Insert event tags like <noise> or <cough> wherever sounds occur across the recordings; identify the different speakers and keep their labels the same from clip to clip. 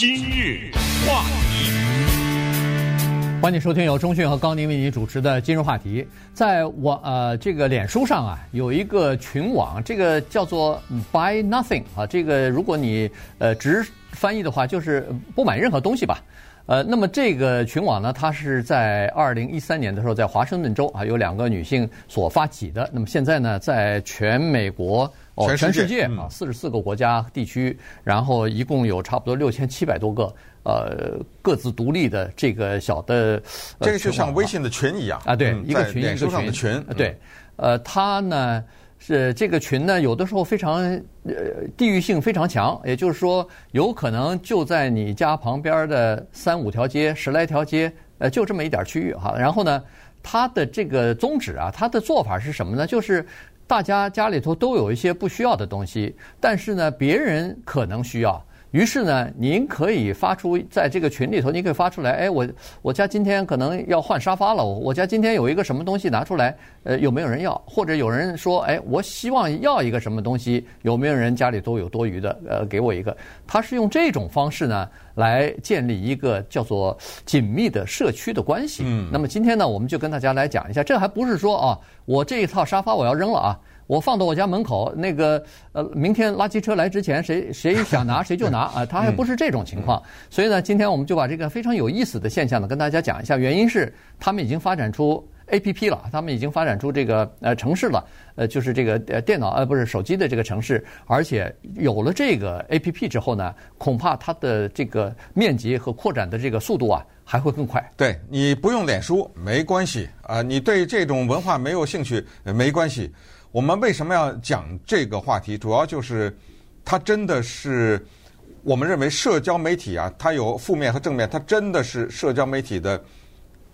Speaker 1: 今日话题，
Speaker 2: 欢迎收听由中讯和高宁为您主持的今日话题。在网呃这个脸书上啊，有一个群网，这个叫做 Buy Nothing 啊，这个如果你呃直翻译的话，就是不买任何东西吧。呃，那么这个群网呢，它是在二零一三年的时候，在华盛顿州啊，有两个女性所发起的。那么现在呢，在全美国哦，全世界啊，四十四个国家地区，然后一共有差不多六千七百多个呃各自独立的这个小的。
Speaker 3: 这个就像微信的群一样
Speaker 2: 啊，对，一个群一个群
Speaker 3: 群，
Speaker 2: 对，呃，它呢。是这个群呢，有的时候非常呃地域性非常强，也就是说，有可能就在你家旁边的三五条街、十来条街，呃，就这么一点区域哈。然后呢，它的这个宗旨啊，它的做法是什么呢？就是大家家里头都有一些不需要的东西，但是呢，别人可能需要。于是呢，您可以发出在这个群里头，您可以发出来，哎，我我家今天可能要换沙发了，我家今天有一个什么东西拿出来，呃，有没有人要？或者有人说，哎，我希望要一个什么东西，有没有人家里都有多余的？呃，给我一个。他是用这种方式呢，来建立一个叫做紧密的社区的关系。嗯。那么今天呢，我们就跟大家来讲一下，这还不是说啊，我这一套沙发我要扔了啊。我放到我家门口，那个呃，明天垃圾车来之前，谁谁想拿 <laughs> 谁就拿啊，他还不是这种情况。所以呢，今天我们就把这个非常有意思的现象呢，跟大家讲一下。原因是他们已经发展出 APP 了，他们已经发展出这个呃城市了，呃，就是这个呃电脑呃不是手机的这个城市，而且有了这个 APP 之后呢，恐怕它的这个面积和扩展的这个速度啊还会更快。
Speaker 3: 对，你不用脸书没关系啊，你对这种文化没有兴趣没关系。我们为什么要讲这个话题？主要就是，它真的是我们认为社交媒体啊，它有负面和正面，它真的是社交媒体的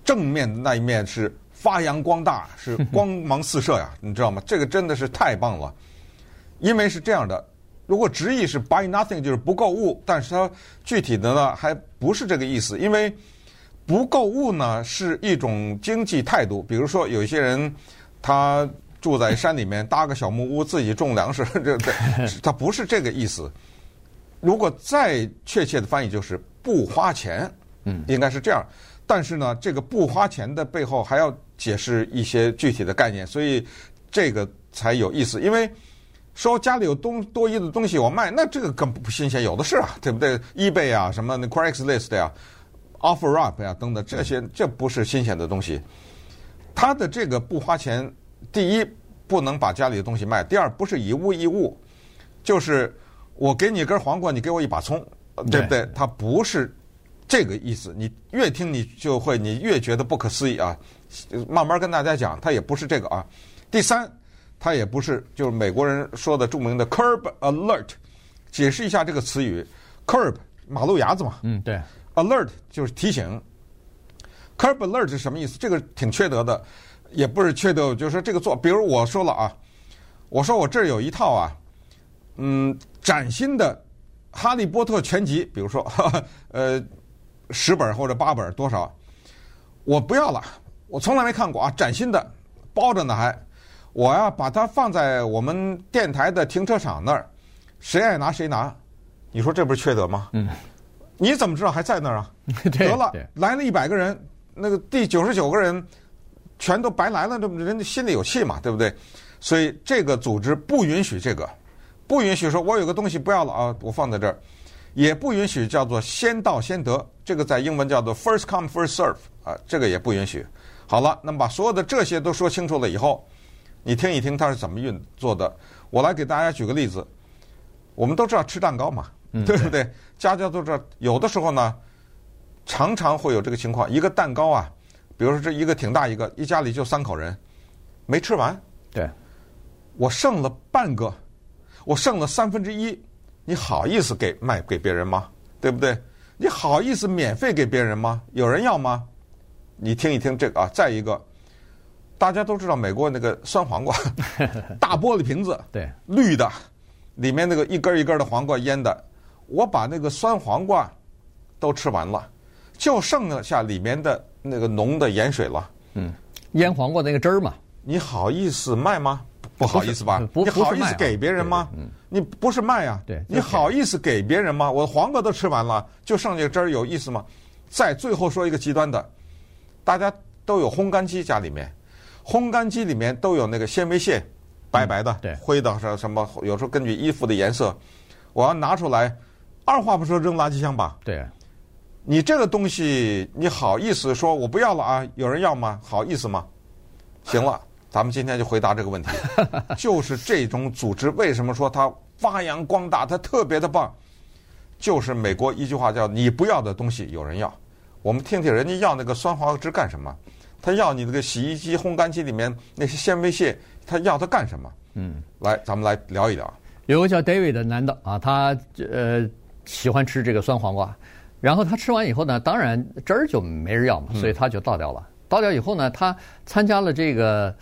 Speaker 3: 正面的那一面是发扬光大，是光芒四射呀，你知道吗？这个真的是太棒了，因为是这样的，如果直译是 buy nothing 就是不购物，但是它具体的呢还不是这个意思，因为不购物呢是一种经济态度，比如说有一些人他。住在山里面搭个小木屋，自己种粮食，这 <laughs> 这，<laughs> 它不是这个意思。如果再确切的翻译就是不花钱，嗯，应该是这样。但是呢，这个不花钱的背后还要解释一些具体的概念，所以这个才有意思。因为说家里有东多余的东西我卖，那这个更不新鲜，有的是啊，对不对？<laughs> eBay 啊，什么那 Craigslist 呀，OfferUp 呀等等，这些这不是新鲜的东西。他的这个不花钱。第一，不能把家里的东西卖；第二，不是以物易物，就是我给你一根黄瓜，你给我一把葱，对不对？它不是这个意思。你越听，你就会，你越觉得不可思议啊！慢慢跟大家讲，它也不是这个啊。第三，它也不是就是美国人说的著名的 curb alert。解释一下这个词语：curb 马路牙子嘛，
Speaker 2: 嗯，对
Speaker 3: ；alert 就是提醒。curb alert 是什么意思？这个挺缺德的。也不是缺德，就是说这个做，比如我说了啊，我说我这儿有一套啊，嗯，崭新的《哈利波特》全集，比如说，<laughs> 呃，十本或者八本多少，我不要了，我从来没看过啊，崭新的，包着呢还，我要把它放在我们电台的停车场那儿，谁爱拿谁拿，你说这不是缺德吗？嗯，你怎么知道还在那儿啊？<laughs> 得了，来了一百个人，那个第九十九个人。全都白来了，这人家心里有气嘛，对不对？所以这个组织不允许这个，不允许说我有个东西不要了啊，我放在这儿，也不允许叫做先到先得，这个在英文叫做 first come first serve 啊，这个也不允许。好了，那么把所有的这些都说清楚了以后，你听一听它是怎么运作的。我来给大家举个例子，我们都知道吃蛋糕嘛，对不对？家家都知道，有的时候呢，常常会有这个情况，一个蛋糕啊。比如说这一个挺大一个，一家里就三口人，没吃完。
Speaker 2: 对，
Speaker 3: 我剩了半个，我剩了三分之一，你好意思给卖给别人吗？对不对？你好意思免费给别人吗？有人要吗？你听一听这个啊，再一个，大家都知道美国那个酸黄瓜，<laughs> 大玻璃瓶子，
Speaker 2: 对，
Speaker 3: 绿的，里面那个一根一根的黄瓜腌的，我把那个酸黄瓜都吃完了，就剩下里面的。那个浓的盐水了，
Speaker 2: 嗯，腌黄瓜那个汁儿嘛，
Speaker 3: 你好意思卖吗？不好意思吧？你好意思给别人吗？嗯你不是卖啊？
Speaker 2: 对
Speaker 3: 你好意思给别人吗？我黄瓜都吃完了，就剩下这汁儿，有意思吗？再最后说一个极端的，大家都有烘干机家里面，烘干机里面都有那个纤维屑，白白的、
Speaker 2: 对
Speaker 3: 灰的什什么，有时候根据衣服的颜色，我要拿出来，二话不说扔垃圾箱吧。
Speaker 2: 对，
Speaker 3: 你这个东西，你好意思说我不要了啊？有人要吗？好意思吗？行了，<laughs> 咱们今天就回答这个问题，<laughs> 就是这种组织为什么说它发扬光大，它特别的棒，就是美国一句话叫“你不要的东西有人要”。我们听听人家要那个酸黄瓜汁干什么？他要你那个洗衣机、烘干机里面那些纤维屑，他要它干什么？嗯，来，咱们来聊一聊。
Speaker 2: 有个叫 David 的男的啊，他呃喜欢吃这个酸黄瓜，然后他吃完以后呢，当然汁儿就没人要嘛，所以他就倒掉了。倒掉以后呢，他参加了这个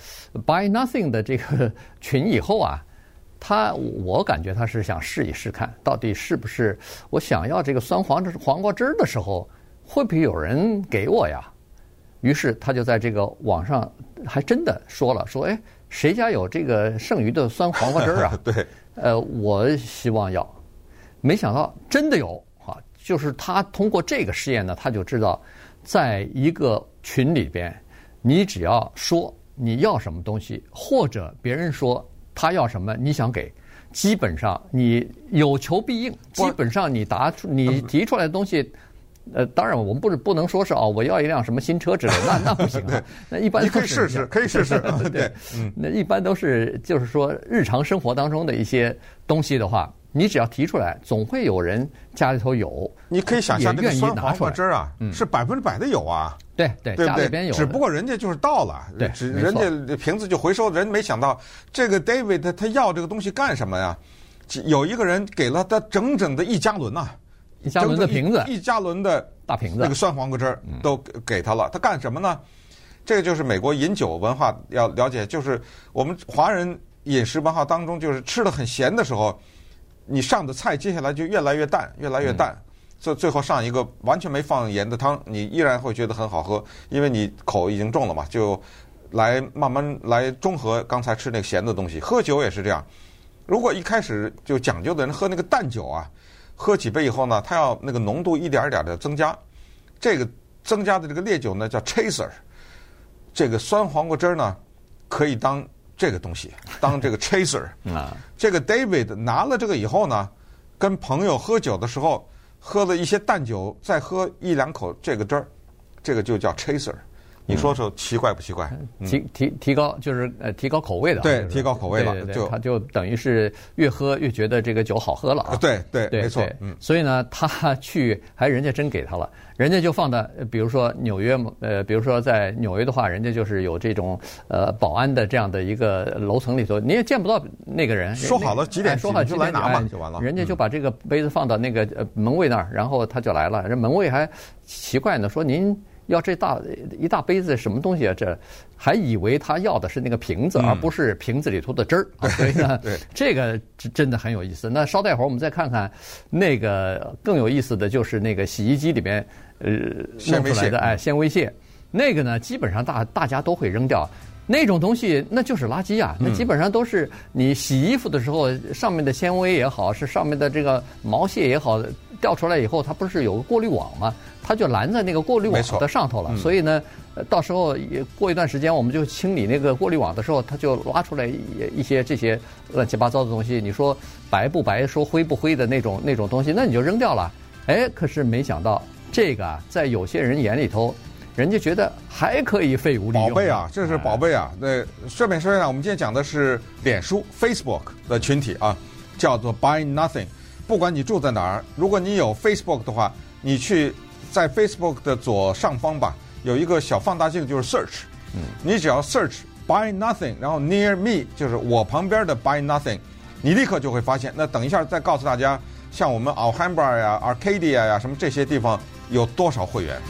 Speaker 2: Buy Nothing 的这个群以后啊，他我感觉他是想试一试看，到底是不是我想要这个酸黄黄瓜汁儿的时候，会不会有人给我呀？于是他就在这个网上还真的说了，说哎，谁家有这个剩余的酸黄瓜汁儿啊？<laughs>
Speaker 3: 对，
Speaker 2: 呃，我希望要。没想到真的有啊！就是他通过这个试验呢，他就知道，在一个群里边，你只要说你要什么东西，或者别人说他要什么，你想给，基本上你有求必应。基本上你答出你提出来的东西。呃，当然，我们不是不能说是哦，我要一辆什么新车之类的，那那不行啊。<laughs> 那一般
Speaker 3: 你可以试试，可以试试。对，
Speaker 2: 嗯，那一般都是就是说日常生活当中的一些东西的话，你只要提出来，总会有人家里头有。
Speaker 3: 你可以想象，那个酸黄瓜汁儿啊，是百分之百的有啊。
Speaker 2: 对对，家里边有。
Speaker 3: 只不过人家就是倒了，
Speaker 2: 对，
Speaker 3: 人家瓶子就回收。人没想到这个 David 他他要这个东西干什么呀？有一个人给了他整整的一加仑呐。
Speaker 2: 一加仑的瓶子，
Speaker 3: 一加仑的
Speaker 2: 大瓶子，
Speaker 3: 那个酸黄瓜汁儿都给他了。他干什么呢？这个就是美国饮酒文化要了解，就是我们华人饮食文化当中，就是吃的很咸的时候，你上的菜接下来就越来越淡，越来越淡，最最后上一个完全没放盐的汤，你依然会觉得很好喝，因为你口已经重了嘛，就来慢慢来中和刚才吃那个咸的东西。喝酒也是这样，如果一开始就讲究的人喝那个淡酒啊。喝几杯以后呢，它要那个浓度一点一点的增加，这个增加的这个烈酒呢叫 chaser，这个酸黄瓜汁儿呢可以当这个东西，当这个 chaser。<laughs> 啊，这个 David 拿了这个以后呢，跟朋友喝酒的时候喝了一些淡酒，再喝一两口这个汁儿，这个就叫 chaser。你说说奇怪不奇怪？
Speaker 2: 提提提高就是呃提高口味的，
Speaker 3: 对，提高口味了，
Speaker 2: 就他就等于是越喝越觉得这个酒好喝了啊！
Speaker 3: 对对没错，嗯，
Speaker 2: 所以呢，他 <laughs> 去还人家真给他了，人家就放到比如说纽约呃，比如说在纽约的话，人家就是有这种呃保安的这样的一个楼层里头，你也见不到那个人。
Speaker 3: 说好了几点？说好就来拿嘛，就完了。
Speaker 2: 人家就把这个杯子放到那个呃门卫那儿，然后他就来了。人门卫还奇怪呢，说您。要这大一大杯子什么东西啊？这还以为他要的是那个瓶子，而不是瓶子里头的汁儿。<laughs>
Speaker 3: 嗯、
Speaker 2: 所以呢，
Speaker 3: 对 <laughs>
Speaker 2: 这个真的很有意思。那稍待会儿我们再看看那个更有意思的就是那个洗衣机里面呃弄出来的哎纤维屑，那个呢基本上大大家都会扔掉。那种东西那就是垃圾啊，那基本上都是你洗衣服的时候上面的纤维也好，是上面的这个毛屑也好，掉出来以后它不是有个过滤网吗？它就拦在那个过滤网的上头了。所以呢，到时候也过一段时间我们就清理那个过滤网的时候，它就拉出来一些这些乱七八糟的东西。你说白不白，说灰不灰的那种 <laughs> 那种东西，那你就扔掉了。哎，可是没想到这个啊，在有些人眼里头。人家觉得还可以废物利用，
Speaker 3: 宝贝啊，这是宝贝啊！那顺便说一下，我们今天讲的是脸书 Facebook 的群体啊，叫做 Buy Nothing。不管你住在哪儿，如果你有 Facebook 的话，你去在 Facebook 的左上方吧，有一个小放大镜，就是 Search。嗯，你只要 Search Buy Nothing，然后 Near Me 就是我旁边的 Buy Nothing，你立刻就会发现。那等一下再告诉大家，像我们 Alhambra 呀、Arcadia 呀什么这些地方有多少会员。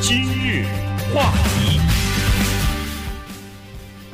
Speaker 1: 今日话题，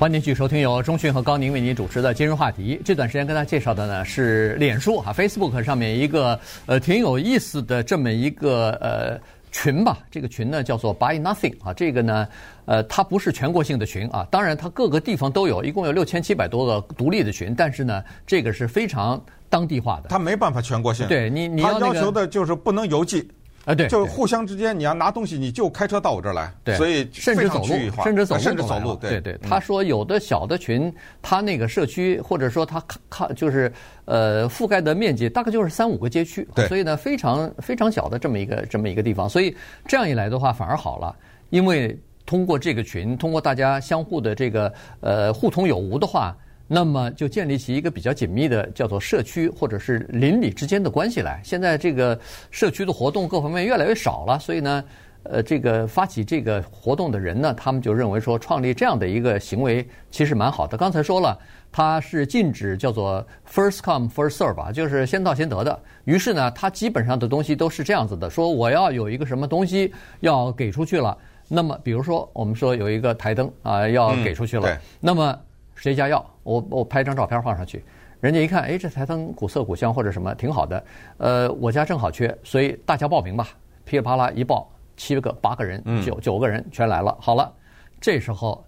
Speaker 2: 欢迎继续收听由中讯和高宁为您主持的今日话题。这段时间跟大家介绍的呢是脸书啊，Facebook 上面一个呃挺有意思的这么一个呃群吧，这个群呢叫做 Buy Nothing 啊，这个呢，呃，它不是全国性的群啊，当然它各个地方都有，一共有六千七百多个独立的群，但是呢，这个是非常当地化的。
Speaker 3: 它没办法全国性，
Speaker 2: 对你，你要、那个、
Speaker 3: 要求的就是不能邮寄。
Speaker 2: 啊，对，
Speaker 3: 就互相之间，你要拿东西，你就开车到我这儿来，
Speaker 2: 对，
Speaker 3: 所以
Speaker 2: 甚至走路，甚至走路，
Speaker 3: 甚至走路，
Speaker 2: 对对。他说有的小的群，他那个社区或者说他看就是呃覆盖的面积大概就是三五个街区，
Speaker 3: 对，
Speaker 2: 所以呢非常非常小的这么一个这么一个地方，所以这样一来的话反而好了，因为通过这个群，通过大家相互的这个呃互通有无的话。那么就建立起一个比较紧密的叫做社区或者是邻里之间的关系来。现在这个社区的活动各方面越来越少了，所以呢，呃，这个发起这个活动的人呢，他们就认为说创立这样的一个行为其实蛮好的。刚才说了，它是禁止叫做 first come first serve 吧，就是先到先得的。于是呢，它基本上的东西都是这样子的：说我要有一个什么东西要给出去了，那么比如说我们说有一个台灯啊要给出去了，那么。谁家要我？我拍张照片放上去，人家一看，哎，这台灯古色古香或者什么挺好的，呃，我家正好缺，所以大家报名吧，噼里啪啦一报，七个八个人，九九个人全来了。好了，这时候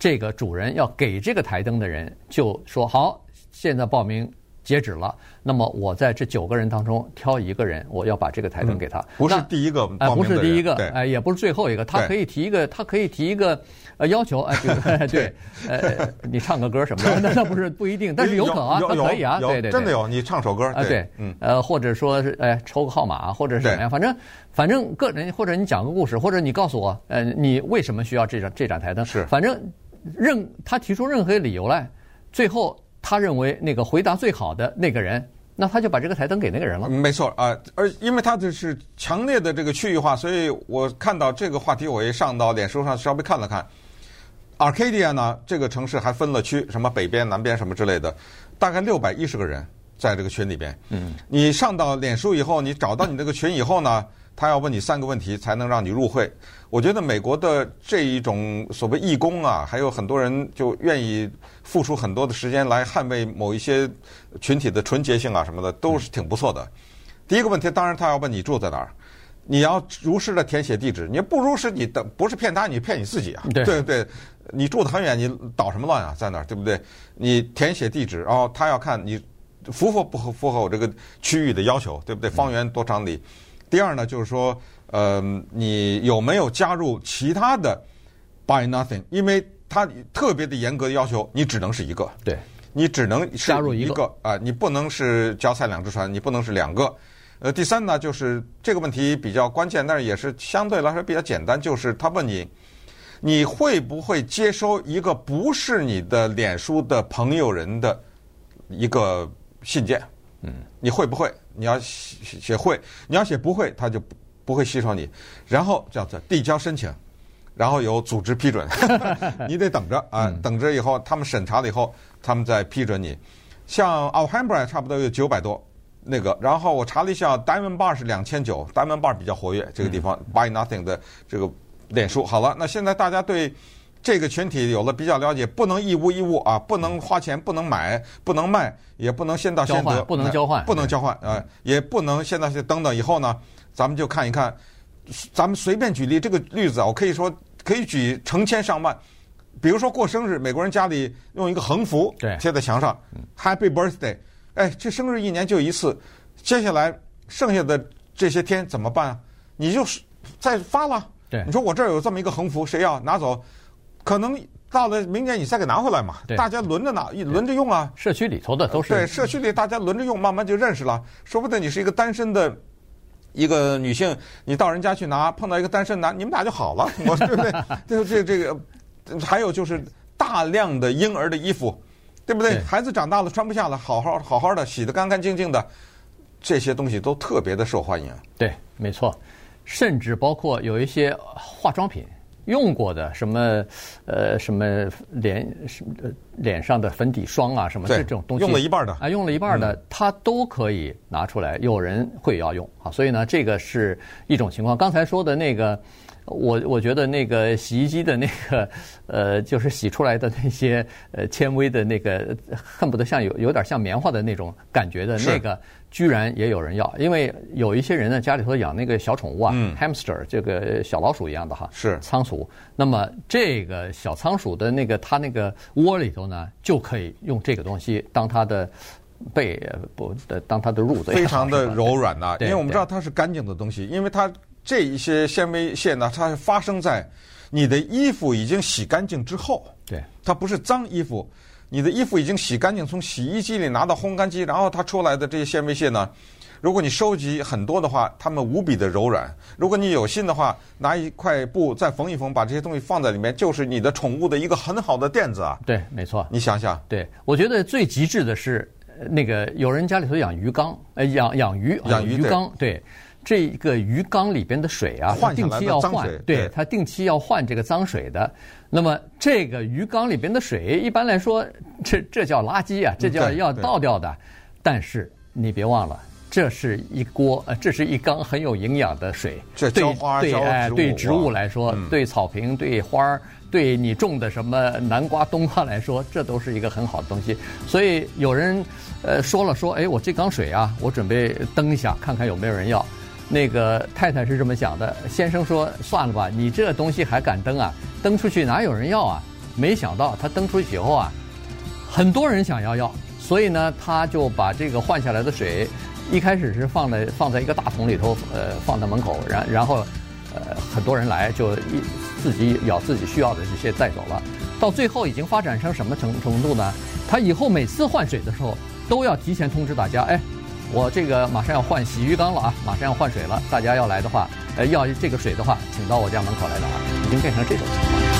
Speaker 2: 这个主人要给这个台灯的人就说：好，现在报名。截止了，那么我在这九个人当中挑一个人，我要把这个台灯给他。
Speaker 3: 不是第一个，
Speaker 2: 哎，不是第一个，
Speaker 3: 哎，
Speaker 2: 也不是最后一个，他可以提一个，他可以提一个呃要求，哎，<laughs> 对，呃，你唱个歌什么的，<laughs> 那那不是不一定，但是有可能啊，他可以啊，对对，
Speaker 3: 真的有，你唱首歌
Speaker 2: 啊，对，嗯，呃，或者说是哎抽个号码，或者是怎么呀，反正反正个人，或者你讲个故事，或者你告诉我，呃，你为什么需要这盏这盏台灯？
Speaker 3: 是，
Speaker 2: 反正任他提出任何理由来，最后。他认为那个回答最好的那个人，那他就把这个台灯给那个人了。
Speaker 3: 没错啊，而因为他这是强烈的这个区域化，所以我看到这个话题，我也上到脸书上稍微看了看。Arcadia 呢，这个城市还分了区，什么北边、南边什么之类的，大概六百一十个人在这个群里边。嗯，你上到脸书以后，你找到你这个群以后呢，他要问你三个问题才能让你入会。我觉得美国的这一种所谓义工啊，还有很多人就愿意付出很多的时间来捍卫某一些群体的纯洁性啊什么的，都是挺不错的。第一个问题，当然他要问你住在哪儿，你要如实的填写地址。你不如实，你的不是骗他，你骗你自己啊。对对对，你住得很远，你捣什么乱啊？在那儿，对不对？你填写地址，然后他要看你符合不符合我这个区域的要求，对不对？方圆多长里？第二呢，就是说。呃，你有没有加入其他的 Buy Nothing？因为他特别的严格的要求，你只能是一个。
Speaker 2: 对，
Speaker 3: 你只能
Speaker 2: 加入一个
Speaker 3: 啊、呃，你不能是脚踩两只船，你不能是两个。呃，第三呢，就是这个问题比较关键，但是也是相对来说比较简单，就是他问你，你会不会接收一个不是你的脸书的朋友人的一个信件？嗯，你会不会？你要写写会，你要写不会，他就。不会吸收你，然后叫做递交申请，然后由组织批准，<laughs> 你得等着啊，等着以后他们审查了以后，他们再批准你。像 Alhambra 差不多有九百多那个，然后我查了一下，Diamond Bar 是两千九，Diamond Bar 比较活跃，这个地方 Buy Nothing 的这个脸书。好了，那现在大家对这个群体有了比较了解，不能一物一物啊，不能花钱，不能买，不能卖，也不能先到先得，
Speaker 2: 不能交换，
Speaker 3: 不能交换啊，也不能现在是等等以后呢。咱们就看一看，咱们随便举例这个例子啊，我可以说可以举成千上万。比如说过生日，美国人家里用一个横幅贴在墙上，Happy Birthday，哎，这生日一年就一次，接下来剩下的这些天怎么办啊？你就是再发了。
Speaker 2: 对，
Speaker 3: 你说我这儿有这么一个横幅，谁要拿走？可能到了明年你再给拿回来嘛。大家轮着拿，轮着用啊。
Speaker 2: 社区里头的都是。
Speaker 3: 对，社区里大家轮着用，慢慢就认识了。说不定你是一个单身的。一个女性，你到人家去拿，碰到一个单身男，你们俩就好了，<laughs> 我对不对？这这这个，还有就是大量的婴儿的衣服，对不对？对孩子长大了穿不下了，好好好好的洗得干干净净的，这些东西都特别的受欢迎。
Speaker 2: 对，没错，甚至包括有一些化妆品。用过的什么，呃，什么脸什么脸上的粉底霜啊，什么这种东西，
Speaker 3: 用了一半的。
Speaker 2: 啊，用了一半的，嗯、它都可以拿出来，有人会要用。啊，所以呢，这个是一种情况。刚才说的那个，我我觉得那个洗衣机的那个呃，就是洗出来的那些呃纤维的那个，恨不得像有有点像棉花的那种感觉的那个，居然也有人要。因为有一些人呢，家里头养那个小宠物啊、嗯、，hamster 这个小老鼠一样的哈，
Speaker 3: 是
Speaker 2: 仓鼠。那么这个小仓鼠的那个它那个窝里头呢，就可以用这个东西当它的被不的当它的褥子，
Speaker 3: 非常的柔软呐、啊。因为我们知道它是干净的东西，因为它。这一些纤维线呢，它是发生在你的衣服已经洗干净之后。
Speaker 2: 对，
Speaker 3: 它不是脏衣服，你的衣服已经洗干净，从洗衣机里拿到烘干机，然后它出来的这些纤维线呢，如果你收集很多的话，它们无比的柔软。如果你有心的话，拿一块布再缝一缝，把这些东西放在里面，就是你的宠物的一个很好的垫子啊。
Speaker 2: 对，没错。
Speaker 3: 你想想，
Speaker 2: 对，我觉得最极致的是那个有人家里头养鱼缸，呃，养养鱼，
Speaker 3: 养鱼
Speaker 2: 鱼缸，对。这个鱼缸里边的水啊，换定期要换，对，它定期要换这个脏水的。那么这个鱼缸里边的水，一般来说，这这叫垃圾啊，这叫要倒掉的。但是你别忘了，这是一锅，呃，这是一缸很有营养的水。
Speaker 3: 这浇花
Speaker 2: 对对对植物来说，对草坪、对花儿、对你种的什么南瓜、冬瓜来说，这都是一个很好的东西。所以有人呃说了说，哎，我这缸水啊，我准备登一下，看看有没有人要。那个太太是这么想的，先生说：“算了吧，你这东西还敢登啊？登出去哪有人要啊？”没想到他登出去以后啊，很多人想要要，所以呢，他就把这个换下来的水，一开始是放在放在一个大桶里头，呃，放在门口，然然后，呃，很多人来就一自己舀自己需要的这些带走了。到最后已经发展成什么程程度呢？他以后每次换水的时候都要提前通知大家，哎。我这个马上要换洗浴缸了啊，马上要换水了，大家要来的话，呃，要这个水的话，请到我家门口来拿，已经变成这种情况了。